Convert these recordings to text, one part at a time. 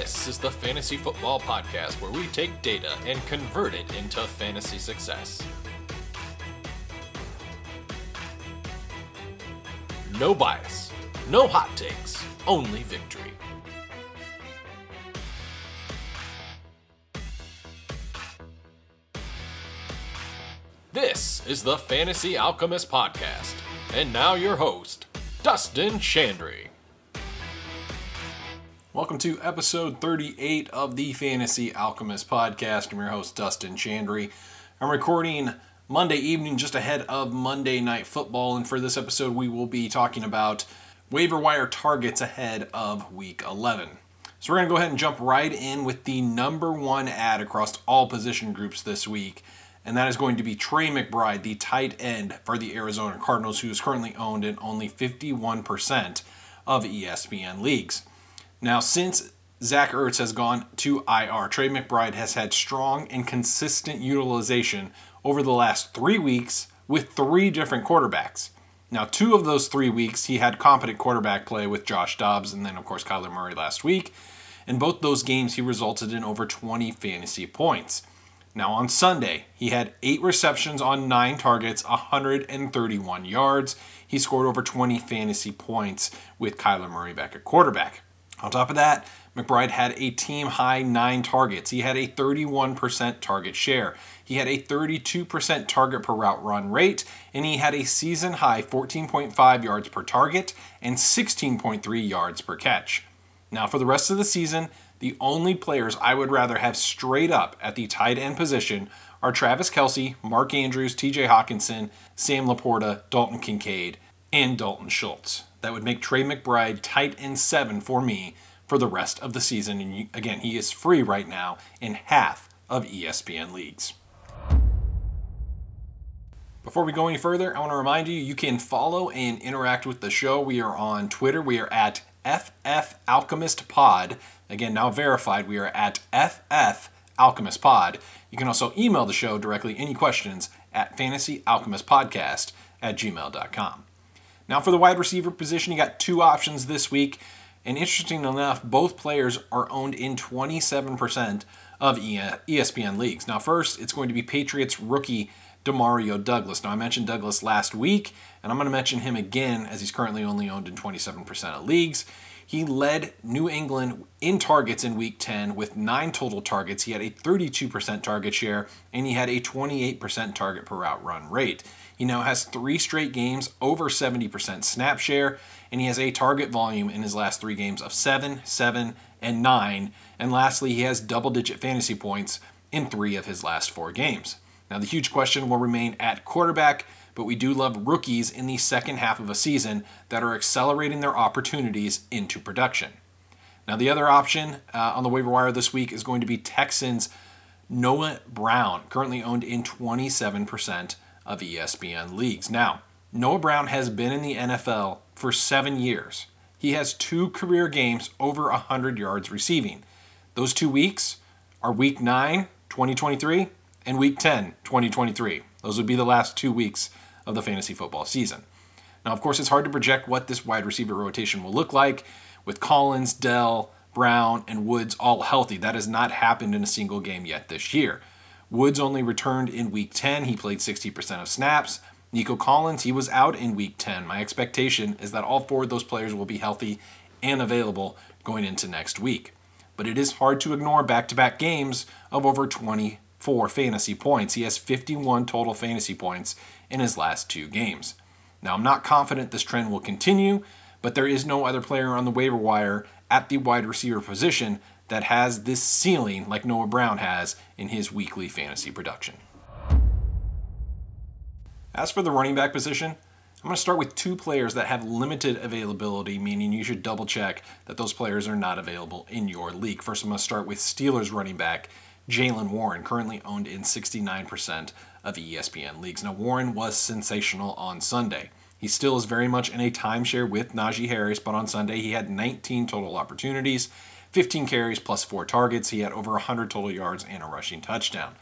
This is the Fantasy Football Podcast where we take data and convert it into fantasy success. No bias, no hot takes, only victory. This is the Fantasy Alchemist Podcast. And now your host, Dustin Chandry. Welcome to episode 38 of the Fantasy Alchemist Podcast. I'm your host, Dustin Chandry. I'm recording Monday evening just ahead of Monday Night Football, and for this episode, we will be talking about waiver wire targets ahead of Week 11. So, we're going to go ahead and jump right in with the number one ad across all position groups this week, and that is going to be Trey McBride, the tight end for the Arizona Cardinals, who is currently owned in only 51% of ESPN leagues. Now, since Zach Ertz has gone to IR, Trey McBride has had strong and consistent utilization over the last three weeks with three different quarterbacks. Now, two of those three weeks, he had competent quarterback play with Josh Dobbs and then, of course, Kyler Murray last week. In both those games, he resulted in over 20 fantasy points. Now, on Sunday, he had eight receptions on nine targets, 131 yards. He scored over 20 fantasy points with Kyler Murray back at quarterback. On top of that, McBride had a team high nine targets. He had a 31% target share. He had a 32% target per route run rate, and he had a season high 14.5 yards per target and 16.3 yards per catch. Now, for the rest of the season, the only players I would rather have straight up at the tight end position are Travis Kelce, Mark Andrews, TJ Hockenson, Sam LaPorta, Dalton Kincaid, and Dalton Schultz that would make Trey McBride tight end seven for me for the rest of the season. And again, he is free right now in half of ESPN leagues. Before we go any further, I want to remind you you can follow and interact with the show. We are on Twitter. We are at FF Alchemist Pod. Again, now verified, we are at FF Alchemist Pod. You can also email the show directly any questions at fantasyalchemistpodcast at gmail.com. Now, for the wide receiver position, you got two options this week. And interesting enough, both players are owned in 27% of ESPN leagues. Now, first, it's going to be Patriots rookie Demario Douglas. Now, I mentioned Douglas last week, and I'm going to mention him again as he's currently only owned in 27% of leagues. He led New England in targets in week 10 with nine total targets. He had a 32% target share, and he had a 28% target per route run rate. He now has three straight games over 70% snap share, and he has a target volume in his last three games of 7, 7, and 9. And lastly, he has double digit fantasy points in three of his last four games. Now, the huge question will remain at quarterback, but we do love rookies in the second half of a season that are accelerating their opportunities into production. Now, the other option uh, on the waiver wire this week is going to be Texans Noah Brown, currently owned in 27% of ESPN leagues. Now, Noah Brown has been in the NFL for seven years. He has two career games over 100 yards receiving. Those two weeks are week 9, 2023, and week 10, 2023. Those would be the last two weeks of the fantasy football season. Now, of course, it's hard to project what this wide receiver rotation will look like with Collins, Dell, Brown, and Woods all healthy. That has not happened in a single game yet this year. Woods only returned in week 10. He played 60% of snaps. Nico Collins, he was out in week 10. My expectation is that all four of those players will be healthy and available going into next week. But it is hard to ignore back to back games of over 24 fantasy points. He has 51 total fantasy points in his last two games. Now, I'm not confident this trend will continue, but there is no other player on the waiver wire at the wide receiver position that has this ceiling like Noah Brown has in his weekly fantasy production. As for the running back position, I'm going to start with two players that have limited availability, meaning you should double check that those players are not available in your league. First, I'm going to start with Steelers running back Jaylen Warren, currently owned in 69% of ESPN leagues. Now, Warren was sensational on Sunday. He still is very much in a timeshare with Najee Harris, but on Sunday he had 19 total opportunities 15 carries plus four targets. He had over 100 total yards and a rushing touchdown.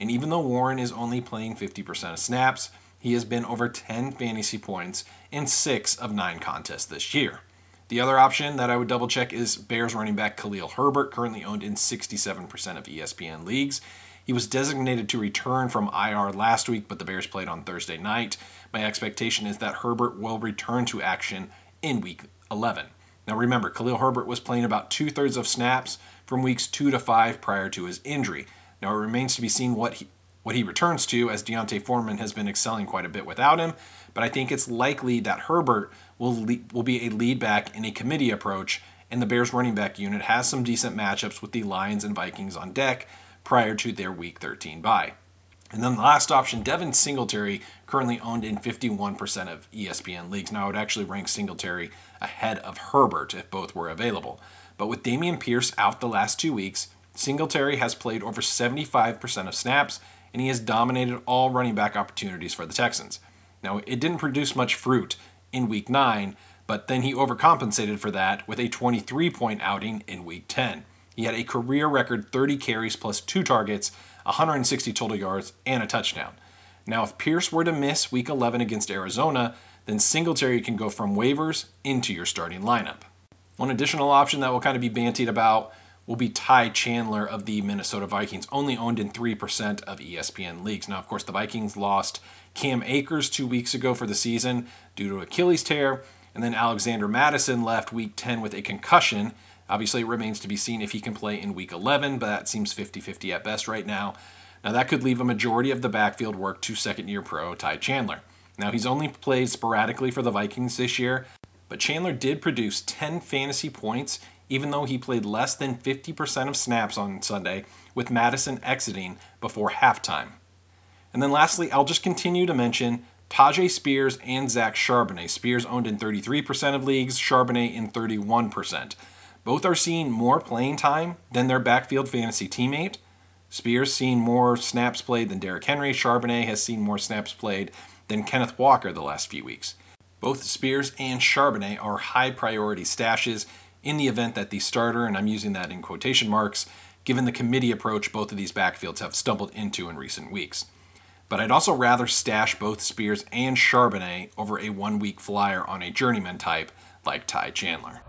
And even though Warren is only playing 50% of snaps, he has been over 10 fantasy points in six of nine contests this year. The other option that I would double check is Bears running back Khalil Herbert, currently owned in 67% of ESPN leagues. He was designated to return from IR last week, but the Bears played on Thursday night. My expectation is that Herbert will return to action in week 11. Now remember, Khalil Herbert was playing about two thirds of snaps from weeks two to five prior to his injury. Now it remains to be seen what he, what he returns to, as D'Onta Foreman has been excelling quite a bit without him. But I think it's likely that Herbert will will be a lead back in a committee approach, and the Bears running back unit has some decent matchups with the Lions and Vikings on deck prior to their Week 13 bye. And then the last option, Devin Singletary, currently owned in 51% of ESPN leagues. Now, I would actually rank Singletary ahead of Herbert if both were available. But with Dameon Pierce out the last two weeks, Singletary has played over 75% of snaps, and he has dominated all running back opportunities for the Texans. Now, it didn't produce much fruit in week 9, but then he overcompensated for that with a 23 point outing in week 10. He had a career record 30 carries plus two targets, 160 total yards, and a touchdown. Now, if Pierce were to miss week 11 against Arizona, then Singletary can go from waivers into your starting lineup. One additional option that will kind of be bantied about will be Ty Chandler of the Minnesota Vikings, only owned in 3% of ESPN leagues. Now, of course, the Vikings lost Cam Akers two weeks ago for the season due to Achilles tear, and then Alexander Mattison left week 10 with a concussion. Obviously, it remains to be seen if he can play in week 11, but that seems 50 50 at best right now. Now, that could leave a majority of the backfield work to second year pro Ty Chandler. Now, he's only played sporadically for the Vikings this year, but Chandler did produce 10 fantasy points, even though he played less than 50% of snaps on Sunday, with Mattison exiting before halftime. And then lastly, I'll just continue to mention Tyjae Spears and Zach Charbonnet. Spears owned in 33% of leagues, Charbonnet in 31%. Both are seeing more playing time than their backfield fantasy teammate. Spears seen more snaps played than Derrick Henry. Charbonnet has seen more snaps played than Kenneth Walker the last few weeks. Both Spears and Charbonnet are high priority stashes in the event that the starter, and I'm using that in quotation marks, given the committee approach both of these backfields have stumbled into in recent weeks. But I'd also rather stash both Spears and Charbonnet over a one week flyer on a journeyman type like Ty Chandler.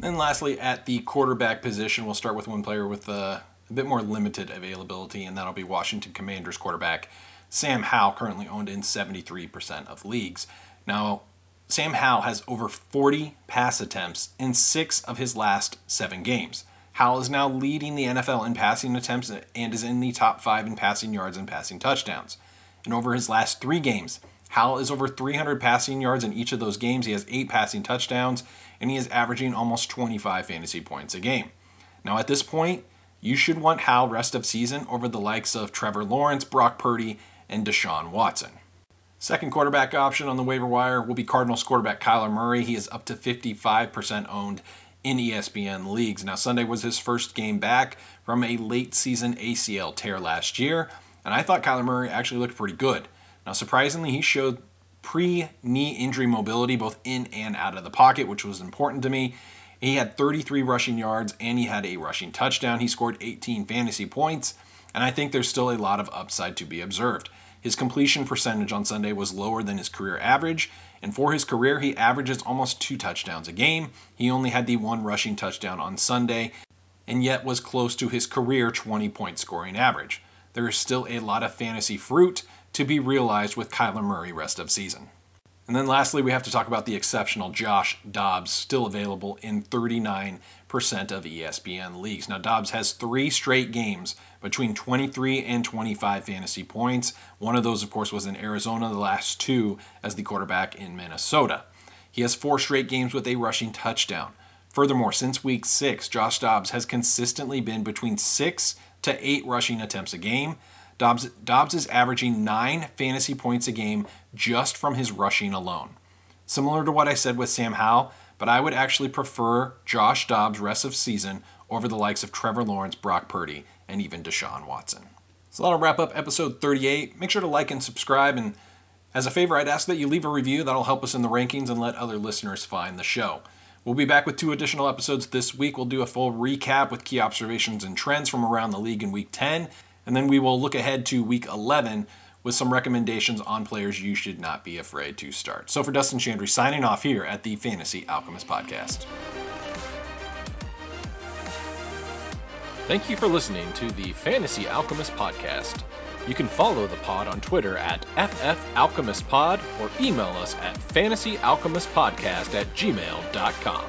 Then, lastly, at the quarterback position, we'll start with one player with a, a bit more limited availability, and that'll be Washington Commanders quarterback Sam Howell, currently owned in 73% of leagues. Now, Sam Howell has over 40 pass attempts in six of his last seven games. Howell is now leading the NFL in passing attempts uh, and is in the top five in passing yards and passing touchdowns. And over his last three games, Howell is over 300 passing yards in each of those games. He has eight passing touchdowns, and he is averaging almost 25 fantasy points a game. Now, at this point, you should want Howell rest of season over the likes of Trevor Lawrence, Brock Purdy, and Deshaun Watson. Second quarterback option on the waiver wire will be Cardinals quarterback Kyler Murray. He is up to 55% owned in ESPN leagues. Now, Sunday was his first game back from a late season ACL tear last year, and I thought Kyler Murray actually looked pretty good. Now, surprisingly, he showed pre knee injury mobility both in and out of the pocket, which was important to me. He had 33 rushing yards and he had a rushing touchdown. He scored 18 fantasy points, and I think there's still a lot of upside to be observed. His completion percentage on Sunday was lower than his career average, and for his career, he averages almost two touchdowns a game. He only had the one rushing touchdown on Sunday, and yet was close to his career 20 point scoring average. There is still a lot of fantasy fruit to be realized with Kyler Murray rest of season. And then lastly, we have to talk about the exceptional Josh Dobbs, still available in 39% of ESPN leagues. Now, Dobbs has three straight games between 23 and 25 fantasy points. One of those, of course, was in Arizona, the last two as the quarterback in Minnesota. He has four straight games with a rushing touchdown. Furthermore, since week six, Josh Dobbs has consistently been between six to eight rushing attempts a game. Dobbs, Dobbs is averaging nine fantasy points a game just from his rushing alone. Similar to what I said with Sam Howell, but I would actually prefer Josh Dobbs' rest of season over the likes of Trevor Lawrence, Brock Purdy, and even Deshaun Watson. So that'll wrap up episode 38. Make sure to like and subscribe. And as a favor, I'd ask that you leave a review. That'll help us in the rankings and let other listeners find the show. We'll be back with two additional episodes this week. We'll do a full recap with key observations and trends from around the league in week 10. And then we will look ahead to week 11 with some recommendations on players you should not be afraid to start. So for Dustin Chandry signing off here at the Fantasy Alchemist Podcast. Thank you for listening to the Fantasy Alchemist Podcast. You can follow the pod on Twitter at FFAlchemistPod or email us at fantasyalchemistpodcast at gmail.com.